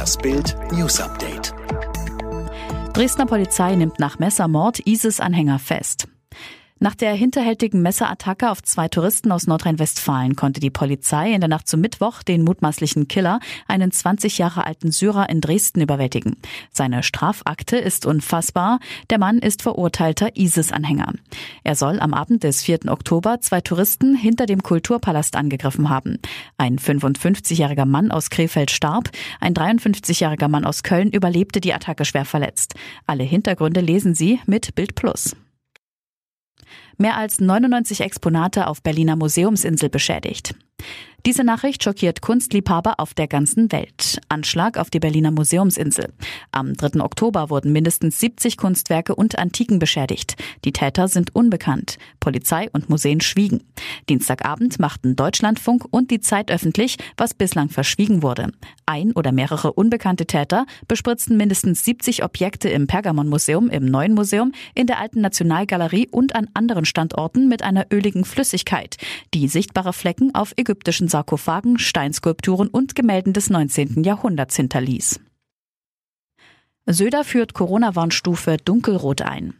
Das Bild News Update. Dresdner Polizei nimmt nach Messermord ISIS-Anhänger fest. Nach der hinterhältigen Messerattacke auf zwei Touristen aus Nordrhein-Westfalen konnte die Polizei in der Nacht zum Mittwoch den mutmaßlichen Killer, einen 20 Jahre alten Syrer in Dresden, überwältigen. Seine Strafakte ist unfassbar. Der Mann ist verurteilter ISIS-Anhänger. Er soll am Abend des 4. Oktober zwei Touristen hinter dem Kulturpalast angegriffen haben. Ein 55-jähriger Mann aus Krefeld starb. Ein 53-jähriger Mann aus Köln überlebte die Attacke schwer verletzt. Alle Hintergründe lesen Sie mit Bild Plus. Mehr als 99 Exponate auf Berliner Museumsinsel beschädigt. Diese Nachricht schockiert Kunstliebhaber auf der ganzen Welt. Anschlag auf die Berliner Museumsinsel. Am 3. Oktober wurden mindestens 70 Kunstwerke und Antiken beschädigt. Die Täter sind unbekannt. Polizei und Museen schwiegen. Dienstagabend machten Deutschlandfunk und die Zeit öffentlich, was bislang verschwiegen wurde. Ein oder mehrere unbekannte Täter bespritzten mindestens 70 Objekte im Pergamon-Museum, im Neuen Museum, in der Alten Nationalgalerie und an anderen Standorten mit einer öligen Flüssigkeit, die sichtbare Flecken auf ägyptischen Sarkophagen, Steinskulpturen und Gemälden des 19. Jahrhunderts hinterließ. Söder führt Corona-Warnstufe dunkelrot ein.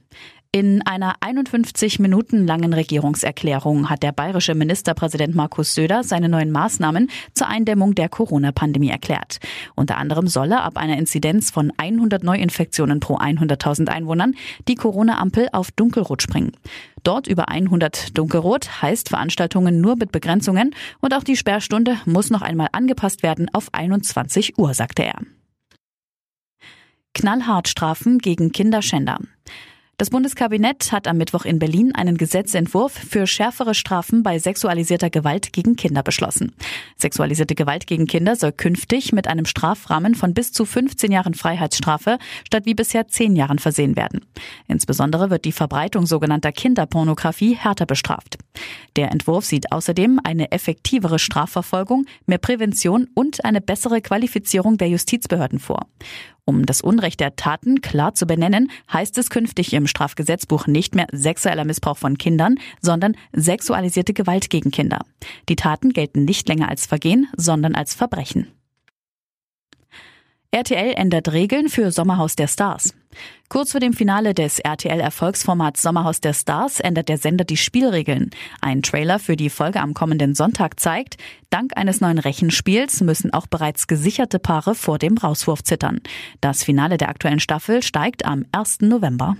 In einer 51 Minuten langen Regierungserklärung hat der bayerische Ministerpräsident Markus Söder seine neuen Maßnahmen zur Eindämmung der Corona-Pandemie erklärt. Unter anderem solle ab einer Inzidenz von 100 Neuinfektionen pro 100.000 Einwohnern die Corona-Ampel auf Dunkelrot springen. Dort über 100 Dunkelrot heißt Veranstaltungen nur mit Begrenzungen und auch die Sperrstunde muss noch einmal angepasst werden auf 21 Uhr, sagte er. Knallhart Strafen gegen Kinderschänder. Das Bundeskabinett hat am Mittwoch in Berlin einen Gesetzentwurf für schärfere Strafen bei sexualisierter Gewalt gegen Kinder beschlossen. Sexualisierte Gewalt gegen Kinder soll künftig mit einem Strafrahmen von bis zu 15 Jahren Freiheitsstrafe statt wie bisher 10 Jahren versehen werden. Insbesondere wird die Verbreitung sogenannter Kinderpornografie härter bestraft. Der Entwurf sieht außerdem eine effektivere Strafverfolgung, mehr Prävention und eine bessere Qualifizierung der Justizbehörden vor. Um das Unrecht der Taten klar zu benennen, heißt es künftig im Strafgesetzbuch nicht mehr sexueller Missbrauch von Kindern, sondern sexualisierte Gewalt gegen Kinder. Die Taten gelten nicht länger als Vergehen, sondern als Verbrechen. RTL ändert Regeln für Sommerhaus der Stars. Kurz vor dem Finale des RTL-Erfolgsformats Sommerhaus der Stars ändert der Sender die Spielregeln. Ein Trailer für die Folge am kommenden Sonntag zeigt, dank eines neuen Rechenspiels müssen auch bereits gesicherte Paare vor dem Rauswurf zittern. Das Finale der aktuellen Staffel steigt am 1. November.